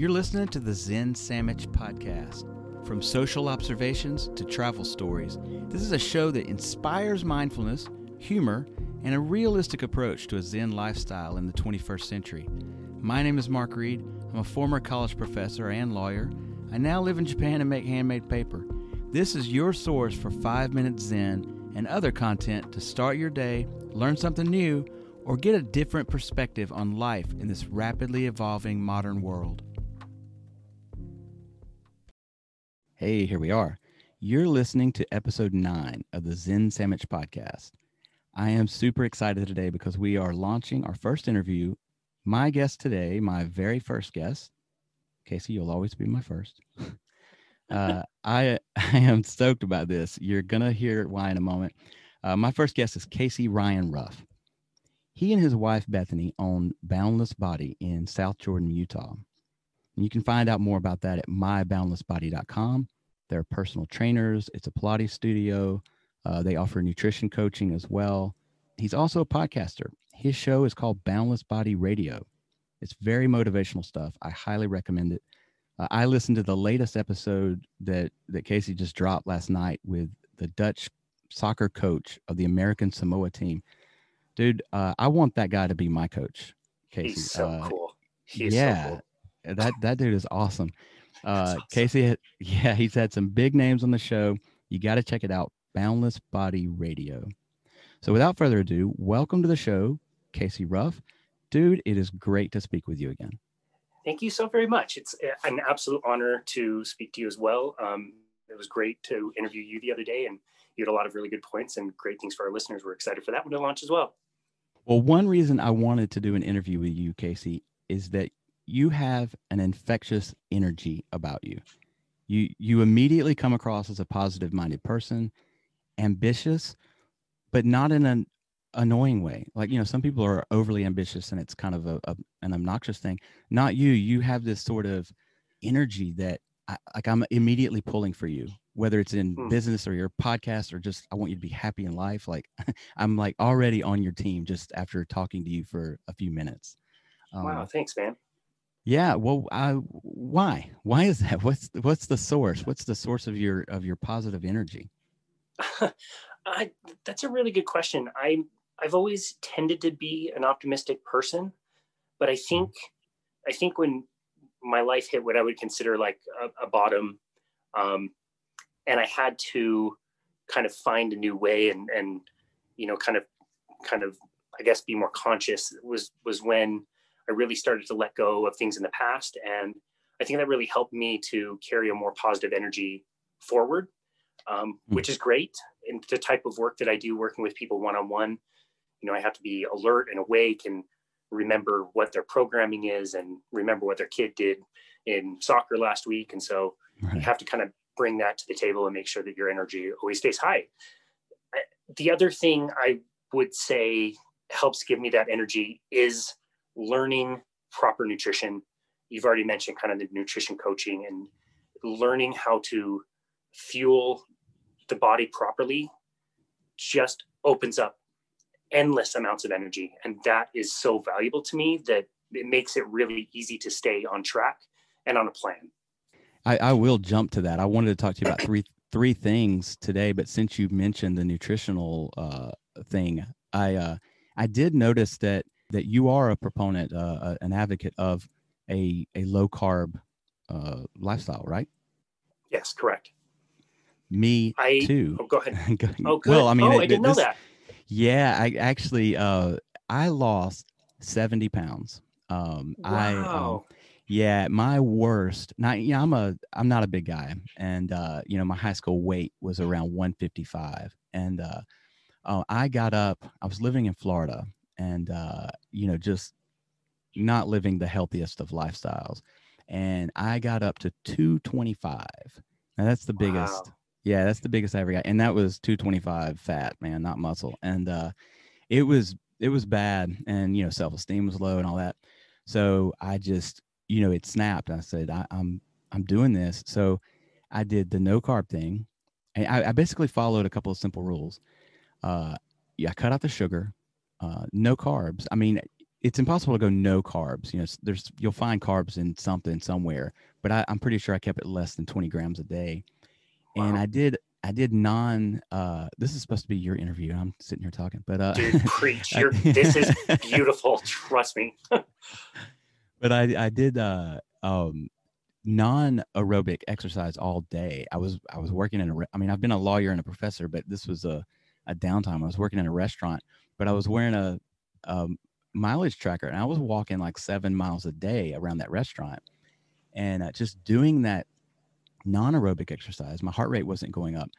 You're listening to the Zen Sandwich Podcast. From social observations to travel stories, this is a show that inspires mindfulness, humor, and a realistic approach to a Zen lifestyle in the 21st century. My name is Mark Reed. I'm a former college professor and lawyer. I now live in Japan and make handmade paper. This is your source for 5 Minute Zen and other content to start your day, learn something new, or get a different perspective on life in this rapidly evolving modern world. Hey, here we are. You're listening to episode nine of the Zen Sandwich podcast. I am super excited today because we are launching our first interview. My guest today, my very first guest, Casey, you'll always be my first. uh, I I am stoked about this. You're gonna hear why in a moment. Uh, my first guest is Casey Ryan Ruff. He and his wife Bethany own Boundless Body in South Jordan, Utah. And you can find out more about that at myboundlessbody.com. They're personal trainers, it's a Pilates studio. Uh, they offer nutrition coaching as well. He's also a podcaster. His show is called Boundless Body Radio. It's very motivational stuff. I highly recommend it. Uh, I listened to the latest episode that that Casey just dropped last night with the Dutch soccer coach of the American Samoa team. Dude, uh, I want that guy to be my coach. Casey. He's so Uh, cool. He's yeah, so cool. That that dude is awesome. Uh, awesome. Casey, had- yeah, he's had some big names on the show. You got to check it out. Boundless Body Radio. So, without further ado, welcome to the show, Casey Ruff. Dude, it is great to speak with you again. Thank you so very much. It's an absolute honor to speak to you as well. Um, it was great to interview you the other day, and you had a lot of really good points and great things for our listeners. We're excited for that one to launch as well. Well, one reason I wanted to do an interview with you, Casey, is that you have an infectious energy about you. You you immediately come across as a positive-minded person, ambitious, but not in an annoying way. Like, you know, some people are overly ambitious and it's kind of a, a an obnoxious thing. Not you. You have this sort of energy that I, like I'm immediately pulling for you, whether it's in Hmm. business or your podcast or just I want you to be happy in life. Like I'm like already on your team just after talking to you for a few minutes. Um, wow, thanks, man. Yeah. Well, I, why? Why is that? What's what's the source? What's the source of your of your positive energy? I, that's a really good question. I I've always tended to be an optimistic person, but I think I think when my life hit what I would consider like a, a bottom, um, and I had to kind of find a new way and and you know kind of kind of I guess be more conscious was was when I really started to let go of things in the past, and I think that really helped me to carry a more positive energy forward, um, Hmm. which is great. And the type of work that I do, working with people one on one, you know, I have to be alert and awake and remember what their programming is and remember what their kid did in soccer last week, and so you have to kind of bring that to the table and make sure that your energy always stays high. The other thing I would say helps give me that energy is learning proper nutrition. You've already mentioned kind of the nutrition coaching and learning how to fuel the body properly just opens up endless amounts of energy. And that is so valuable to me that it makes it really easy to stay on track and on a plan. I, I will jump to that. I wanted to talk to you about three three things today, but since you mentioned the nutritional uh, thing, I uh, I did notice that that you are a proponent, uh, uh, an advocate of a a low carb uh, lifestyle, right? Yes, correct. Me I too. oh, go ahead. Go- Oh, good. well, I mean, oh, it- I didn't know that. Yeah, I actually uh I lost 70 pounds. Um I um, yeah, my worst. Not yeah, I'm a I'm not a big guy. And uh, you know, my high school weight was around 155. And uh uh, I got up, I was living in Florida and uh, you know, just not living the healthiest of lifestyles. And I got up to 225. Now that's the biggest yeah, that's the biggest I ever got, and that was 225 fat, man, not muscle. And uh, it was it was bad, and you know, self esteem was low and all that. So I just, you know, it snapped. I said, I, I'm I'm doing this. So I did the no carb thing. And I, I basically followed a couple of simple rules. Uh, yeah, I cut out the sugar, uh, no carbs. I mean, it's impossible to go no carbs. You know, there's you'll find carbs in something somewhere, but I, am pretty sure I kept it less than 20 grams a day. Wow. And I did I did non. Uh, this is supposed to be your interview. I'm sitting here talking, but uh, dude, preach. You're, this is beautiful. Trust me. but I I did uh um non aerobic exercise all day. I was I was working in a. I mean, I've been a lawyer and a professor, but this was a a downtime. I was working in a restaurant, but I was wearing a, a mileage tracker and I was walking like seven miles a day around that restaurant, and uh, just doing that non aerobic exercise. My heart rate wasn't going up,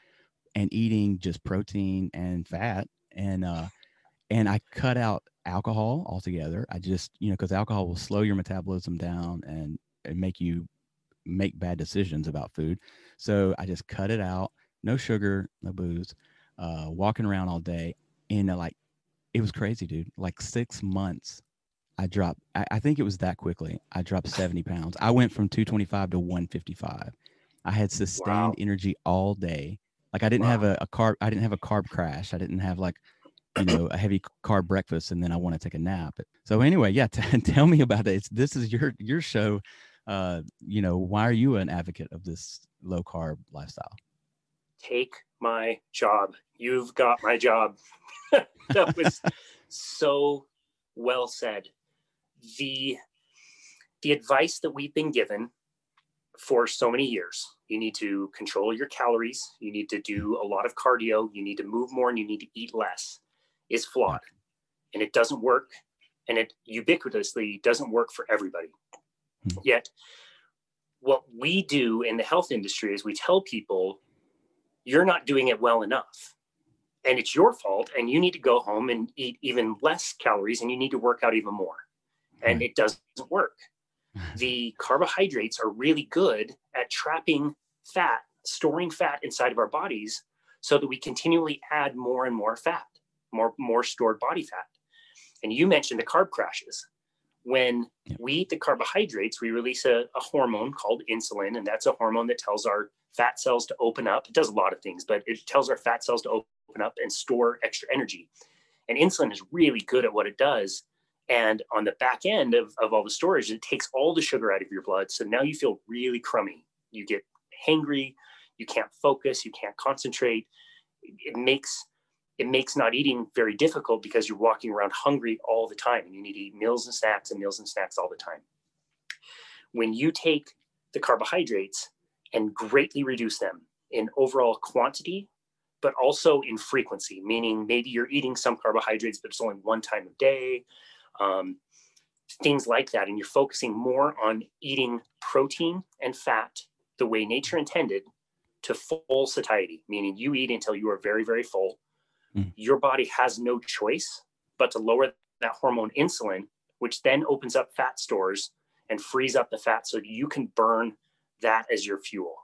and eating just protein and fat and uh and I cut out alcohol altogether. I just, you know, because alcohol will slow your metabolism down and, and make you make bad decisions about food. So I just cut it out. No sugar, no booze. Uh, walking around all day, and uh, like it was crazy, dude. Like six months, I dropped. I, I think it was that quickly. I dropped seventy pounds. I went from two twenty five to one fifty five. I had sustained wow. energy all day. Like I didn't wow. have a, a carb. I didn't have a carb crash. I didn't have like you know a heavy carb breakfast and then I want to take a nap. So anyway, yeah, t- tell me about it. It's, this is your your show. Uh, you know, why are you an advocate of this low carb lifestyle? Take my job. You've got my job. that was so well said. The the advice that we've been given for so many years. You need to control your calories. You need to do a lot of cardio. You need to move more and you need to eat less is flawed and it doesn't work and it ubiquitously doesn't work for everybody. Mm-hmm. Yet, what we do in the health industry is we tell people you're not doing it well enough. And it's your fault and you need to go home and eat even less calories and you need to work out even more. And hmm. it doesn't work. The carbohydrates are really good at trapping fat storing fat inside of our bodies so that we continually add more and more fat more more stored body fat. And you mentioned the carb crashes. When we eat the carbohydrates, we release a, a hormone called insulin, and that's a hormone that tells our fat cells to open up. It does a lot of things, but it tells our fat cells to open up and store extra energy. And insulin is really good at what it does. And on the back end of, of all the storage, it takes all the sugar out of your blood. So now you feel really crummy. You get hangry, you can't focus, you can't concentrate. It makes it makes not eating very difficult because you're walking around hungry all the time and you need to eat meals and snacks and meals and snacks all the time. When you take the carbohydrates and greatly reduce them in overall quantity, but also in frequency, meaning maybe you're eating some carbohydrates, but it's only one time a day, um, things like that. And you're focusing more on eating protein and fat the way nature intended to full satiety, meaning you eat until you are very, very full mm. your body has no choice but to lower that hormone insulin, which then opens up fat stores and frees up the fat so you can burn that as your fuel.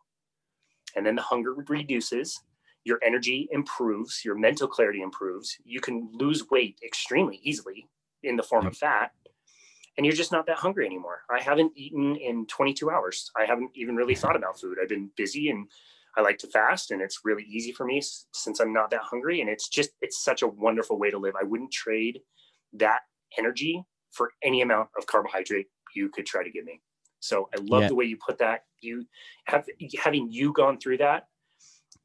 And then the hunger reduces, your energy improves, your mental clarity improves. You can lose weight extremely easily in the form of fat, and you're just not that hungry anymore. I haven't eaten in 22 hours. I haven't even really thought about food. I've been busy and I like to fast and it's really easy for me since I'm not that hungry. And it's just, it's such a wonderful way to live. I wouldn't trade that energy for any amount of carbohydrate you could try to give me. So I love yeah. the way you put that. You have having you gone through that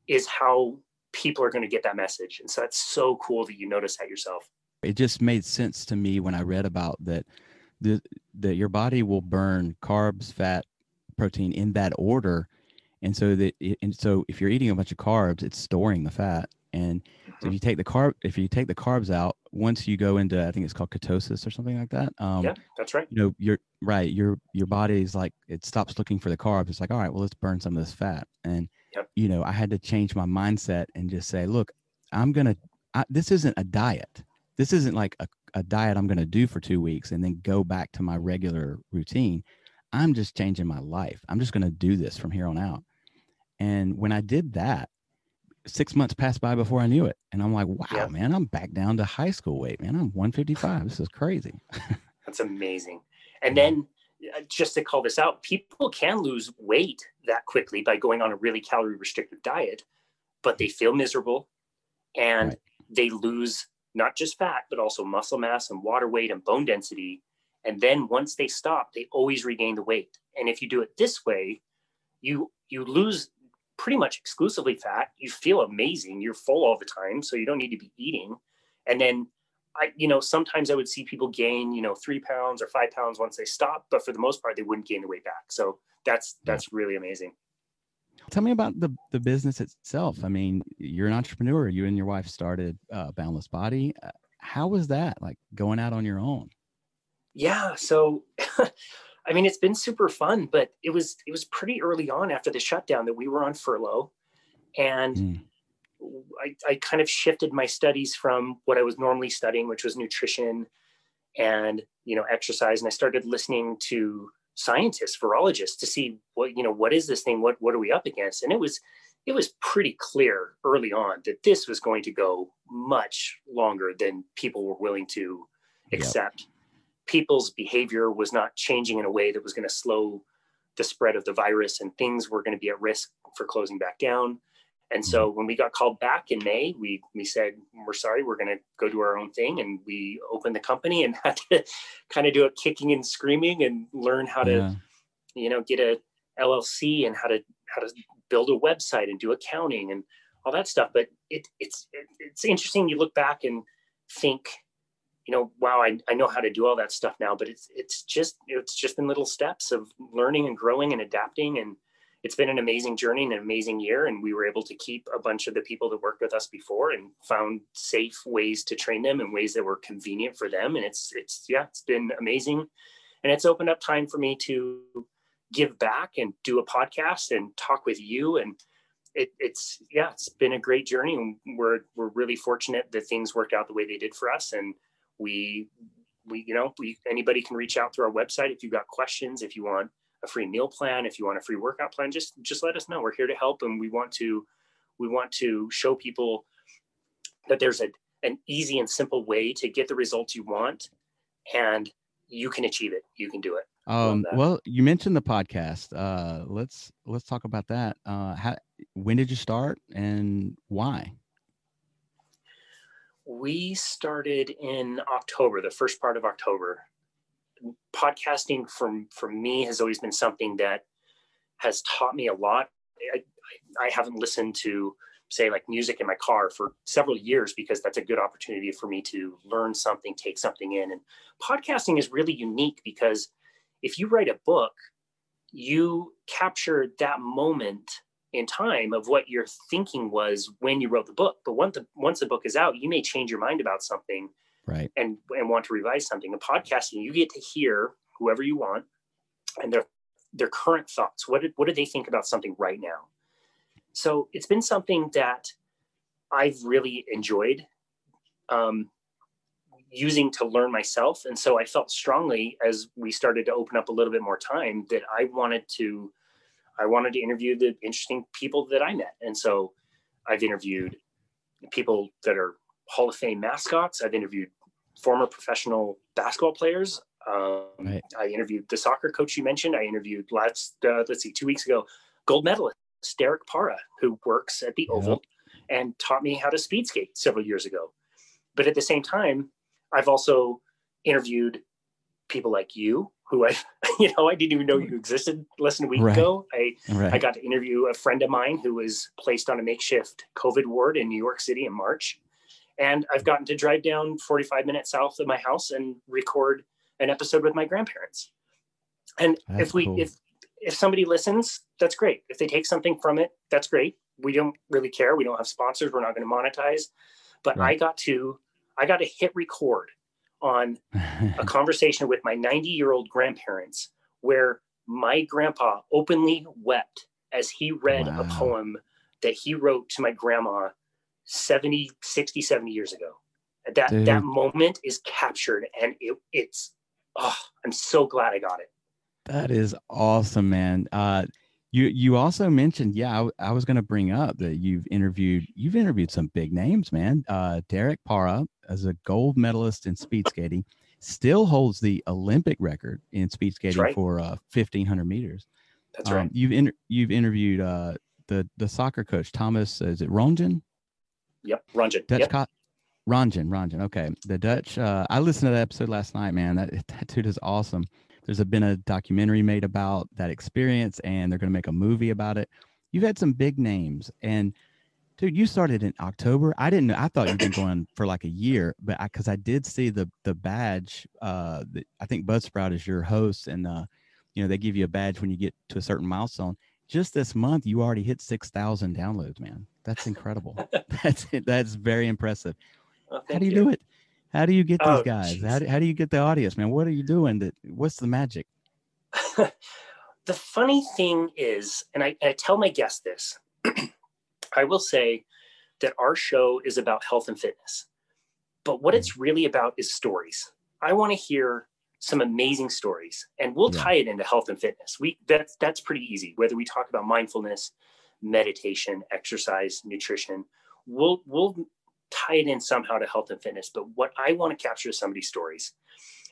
is how people are going to get that message. And so that's so cool that you notice that yourself. It just made sense to me when I read about that the that your body will burn carbs, fat, protein in that order and so that it, and so if you're eating a bunch of carbs it's storing the fat and so if mm-hmm. you take the carb if you take the carbs out once you go into i think it's called ketosis or something like that um yeah that's right. you know you're right your your body is like it stops looking for the carbs. It's like all right well let's burn some of this fat. And yep. you know i had to change my mindset and just say look i'm gonna I, this isn't a diet. This isn't like a, a diet i'm gonna do for two weeks and then go back to my regular routine. I'm just changing my life. I'm just gonna do this from here on out. And when I did that, six months passed by before I knew it. And I'm like, wow, yeah. man, I'm back down to high school weight, man. I'm 155. This is crazy. That's amazing. And then uh, just to call this out, people can lose weight that quickly by going on a really calorie restrictive diet, but they feel miserable and right. they lose not just fat, but also muscle mass and water weight and bone density. And then once they stop, they always regain the weight. And if you do it this way, you you lose pretty much exclusively fat. You feel amazing. You're full all the time, so you don't need to be eating. And then I, you know, sometimes I would see people gain, you know, three pounds or five pounds once they stop, but for the most part, they wouldn't gain the weight back. So that's that's really amazing. Tell me about the the business itself. I mean, you're an entrepreneur. You and your wife started uh, Boundless Body. Uh, how was that like going out on your own? Yeah. So, I mean, it's been super fun, but it was it was pretty early on after the shutdown that we were on furlough, and. Mm. I, I kind of shifted my studies from what I was normally studying, which was nutrition and you know exercise, and I started listening to scientists, virologists, to see what you know what is this thing, what what are we up against, and it was it was pretty clear early on that this was going to go much longer than people were willing to accept. Yep. People's behavior was not changing in a way that was going to slow the spread of the virus, and things were going to be at risk for closing back down. And so mm-hmm. when we got called back in May, we we said we're sorry, we're going to go do our own thing, and we opened the company and had to kind of do it kicking and screaming and learn how to, yeah. you know, get a LLC and how to how to build a website and do accounting and all that stuff. But it, it's it, it's interesting. You look back and think, you know, wow, I, I know how to do all that stuff now. But it's it's just it's just in little steps of learning and growing and adapting and it's been an amazing journey and an amazing year. And we were able to keep a bunch of the people that worked with us before and found safe ways to train them and ways that were convenient for them. And it's, it's, yeah, it's been amazing. And it's opened up time for me to give back and do a podcast and talk with you. And it, it's, yeah, it's been a great journey. And we're, we're really fortunate that things worked out the way they did for us. And we, we, you know, we, anybody can reach out through our website if you've got questions, if you want a free meal plan, if you want a free workout plan, just just let us know. We're here to help, and we want to we want to show people that there's a an easy and simple way to get the results you want, and you can achieve it. You can do it. Um, well, you mentioned the podcast. Uh, let's let's talk about that. Uh, how when did you start and why? We started in October, the first part of October podcasting from for me has always been something that has taught me a lot. I, I haven't listened to say like music in my car for several years because that's a good opportunity for me to learn something, take something in. And podcasting is really unique because if you write a book, you capture that moment in time of what your thinking was when you wrote the book. But once the once the book is out, you may change your mind about something right. and and want to revise something. A podcasting you get to hear whoever you want and their their current thoughts. What did what do they think about something right now? So it's been something that i've really enjoyed um, using to learn myself. And so i felt strongly as we started to open up a little bit more time that i wanted to i wanted to interview the interesting people that i met and so i've interviewed people that are Hall of Fame mascots. I've interviewed former professional basketball players. Um, right. I interviewed the soccer coach you mentioned. I interviewed last, uh, let's see, two weeks ago, gold medalist Derek Parra, who works at the yep. Oval and taught me how to speed skate several years ago. But at the same time, I've also interviewed people like you, who I, you know, I didn't even know you existed less than a week right. ago. I, right. I got to interview a friend of mine who was placed on a makeshift COVID ward in New York City in March. And I've gotten to drive down 45 minutes south of my house and record an episode with my grandparents. And that's if we, cool. if, if somebody listens, that's great. If they take something from it, that's great. We don't really care. We don't have sponsors. We're not going to monetize. But right. I got to, I got to hit record on a conversation with my 90 year old grandparents where my grandpa openly wept as he read wow. a poem that he wrote to my grandma 70, 60, 70 years ago. That Dude. that moment is captured and it, it's oh, I'm so glad I got it. That is awesome, man. Uh you you also mentioned, yeah, I, I was going to bring up that you've interviewed you've interviewed some big names, man. Uh Derek Parra as a gold medalist in speed skating still holds the Olympic record in speed skating right. for uh 1500 meters. That's um, right. You've inter- you've interviewed uh the the soccer coach Thomas is it Rongen? Yep, Rongen. Dutch yep. Rongen, Rongen. Okay. The Dutch, uh, I listened to that episode last night, man. That, that dude is awesome. There's a, been a documentary made about that experience and they're going to make a movie about it. You've had some big names and dude, you started in October. I didn't know. I thought you'd been going for like a year, but I, cause I did see the, the badge, uh, the, I think Buzzsprout is your host and, uh, you know, they give you a badge when you get to a certain milestone. Just this month, you already hit 6,000 downloads, man. That's incredible. that's That's very impressive. Well, how do you, you, do it? How do you get these oh, guys? How do, how do you get the audience, man? What are you doing? That what's the magic? the funny thing is, and I, I tell my guests this, I will say that our show is about health and fitness, but what it's really about is stories. I want to hear some amazing stories, and we'll yeah. tie it into health and fitness. We that's that's pretty easy. Whether we talk about mindfulness, meditation, exercise, nutrition, we'll we'll tie it in somehow to health and fitness. But what I want to capture is somebody's stories.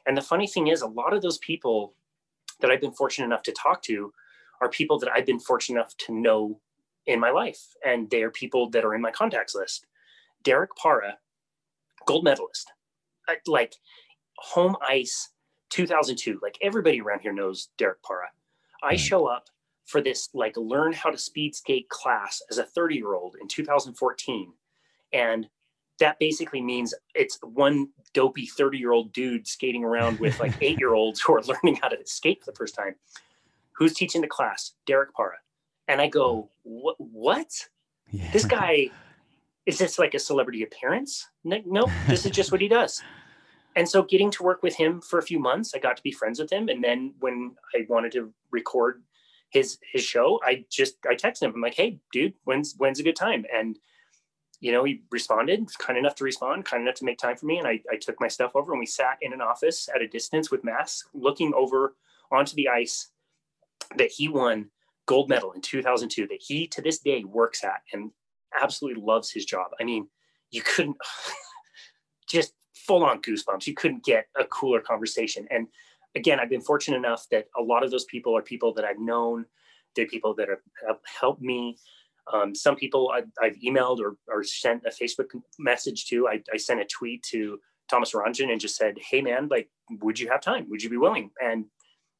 And the funny thing is, a lot of those people that I've been fortunate enough to talk to are people that I've been fortunate enough to know in my life. And they're people that are in my contacts list. Derek Parra, gold medalist, like home ice 2002. Like everybody around here knows Derek Parra. I mm. show up for this like learn how to speed skate class as a 30 year old in 2014. And that basically means it's one dopey 30 year old dude skating around with like eight year olds who are learning how to skate for the first time. Who's teaching the class? Derek Parra. And I go, mm. what? what? Yeah. This guy, is this like a celebrity appearance? No, nope, this is just what he does. And so getting to work with him for a few months, I got to be friends with him. And then when I wanted to record his his show, I just I texted him. I'm like, hey, dude, when's when's a good time? And you know, he responded, kind enough to respond, kind enough to make time for me. And I, I took my stuff over and we sat in an office at a distance with masks, looking over onto the ice that he won gold medal in 2002, that he to this day works at and absolutely loves his job. I mean, you couldn't just full on goosebumps. You couldn't get a cooler conversation. And again, I've been fortunate enough that a lot of those people are people that I've known. They're people that have, helped me um, some people I, have emailed or, or, sent a Facebook message to. I, I, sent a tweet to Thomas Rongen and just said, "Hey, man, like, would you have time? Would you be willing?" And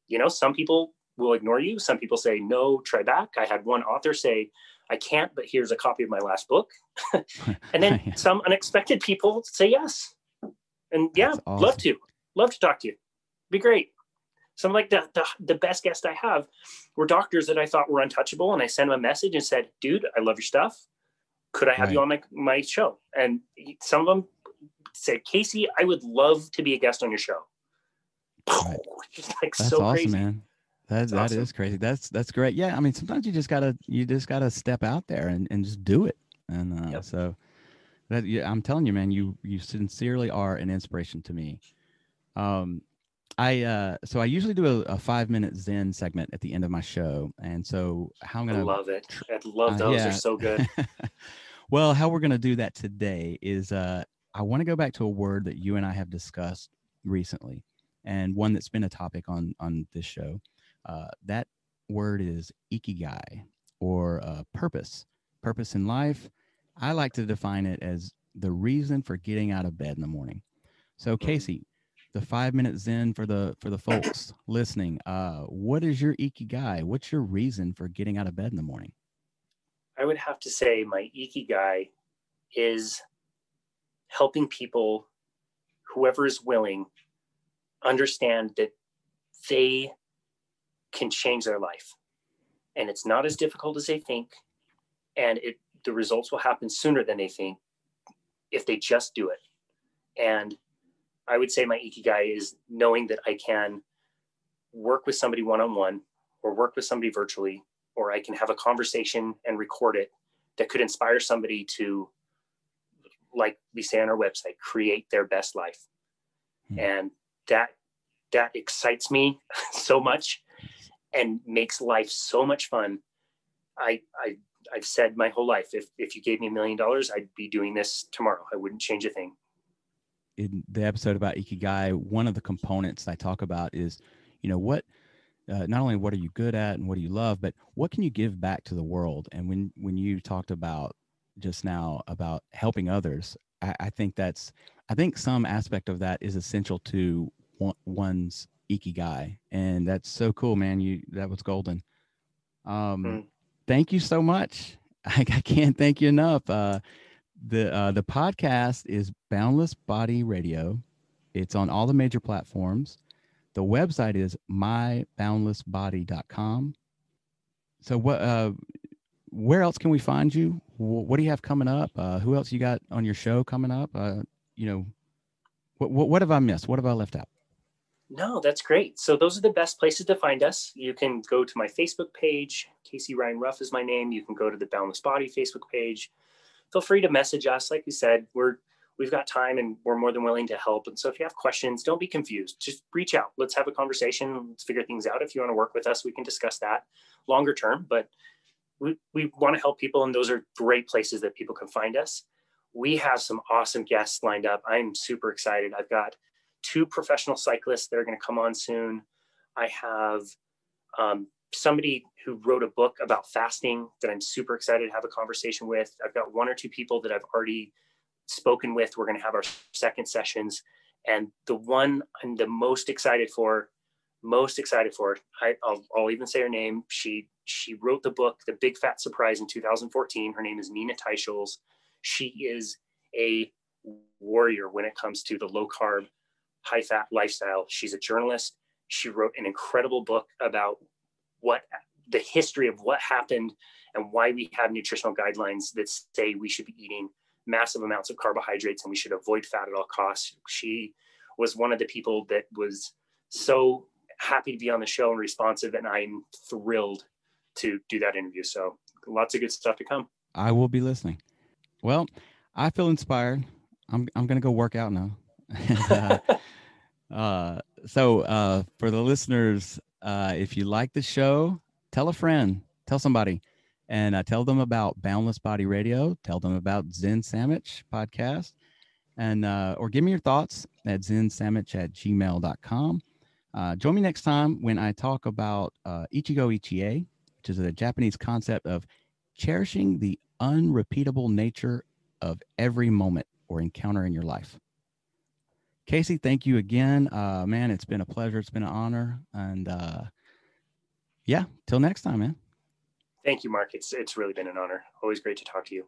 you know, some people will ignore you. Some people say, "No, try back." I had one author say, "I can't, but here's a copy of my last book," and then yeah. some unexpected people say yes. And yeah, awesome. love to, love to talk to you. Be great. Some like the, the, the best guests I have were doctors that I thought were untouchable. And I sent them a message and said, dude, I love your stuff. Could I have right. you on my, my show? And some of them said, Casey, I would love to be a guest on your show. Right. Like That's so awesome, crazy. man. That, that awesome. is crazy. That's that's great. Yeah, I mean, sometimes you just gotta you just gotta step out there and, and just do it. And uh, yep. so that yeah, I'm telling you, man, you you sincerely are an inspiration to me. Um, I uh, so I usually do a, a, five minute Zen segment at the end of my show, and so how I'm gonna I love it. I love those; uh, yeah. they're so good. well, how we're gonna do that today is uh, I want to go back to a word that you and I have discussed recently, and one that's been a topic on on this show. Uh, that word is ikigai or uh, purpose. Purpose in life. I like to define it as the reason for getting out of bed in the morning. So. Casey, the five minute zen for the for the folks listening uh what is your ikigai what's your reason for getting out of bed in the morning i would have to say my ikigai is helping people whoever is willing understand that they can change their life and it's not as difficult as they think and it the results will happen sooner than they think if they just do it and I would say my ikigai is knowing that I can work with somebody one on one or work with somebody virtually, or I can have a conversation and record it that could inspire somebody to, like we say on our website, create their best life. Hmm. And that that excites me so much and makes life so much fun. I I I've said my whole life, if if you gave me a million dollars, I'd be doing this tomorrow. I wouldn't change a thing in the episode about ikigai, one of the components I talk about is, you know, what uh, not only what are you good at and what do you love, but what can you give back to the world? And when when you talked about just now about helping others, I, I think that's I think some aspect of that is essential to one's ikigai, and that's so cool, man. You that was golden. Um, mm. thank you so much. I, I, can't thank you enough. Uh, the uh, the podcast is Boundless Body Radio. It's on all the major platforms. The website is myboundlessbody.com. So what uh where else can we find you? What do you have coming up? Uh, who else you got on your show coming up? Uh, you know, what, what, what have I missed? What have I left out? No, that's great. So those are the best places to find us. You can go to my Facebook page. Casey Ryan Ruff is my name. You can go to the Boundless Body Facebook page. Feel free to message us. Like we said, we're we've got time and we're more than willing to help. And so if you have questions, don't be confused. Just reach out. Let's have a conversation. Let's figure things out. If you want to work with us, we can discuss that longer term. But we, we want to help people, and those are great places that people can find us. We have some awesome guests lined up. I'm super excited. I've got two professional cyclists that are going to come on soon. I have um, somebody who wrote a book about fasting that I'm super excited to have a conversation with. I've got one or two people that I've already spoken with. We're going to have our second sessions. And the one I'm the most excited for, most excited for, I, will I'll even say her name. She she wrote the book, The Big Fat Surprise in 2014. Her name is Nina Teicholz. She is a warrior when it comes to the low carb, high fat lifestyle. She's a journalist. She wrote an incredible book about what the history of what happened and why we have nutritional guidelines that say we should be eating massive amounts of carbohydrates and we should avoid fat at all costs. She was one of the people that was so happy to be on the show and responsive, and I'm thrilled to do that interview. So lots of good stuff to come. I will be listening. Well, I feel inspired. I'm I'm gonna go work out now. uh, so uh, for the listeners, uh, if you like the show, tell a friend, tell somebody, and uh, tell them about Boundless Body Radio. Tell them about Zen Sandwich podcast, and uh, or give me your thoughts at zensandwich at gmail.com. Uh, join me next time when I talk about uh, Ichigo Ichie, which is a Japanese concept of cherishing the unrepeatable nature of every moment or encounter in your life. Casey, thank you again. Uh, man, it's been a pleasure. It's been an honor. And uh, yeah, till next time, man. Thank you, Mark. It's, it's really been an honor. Always great to talk to you.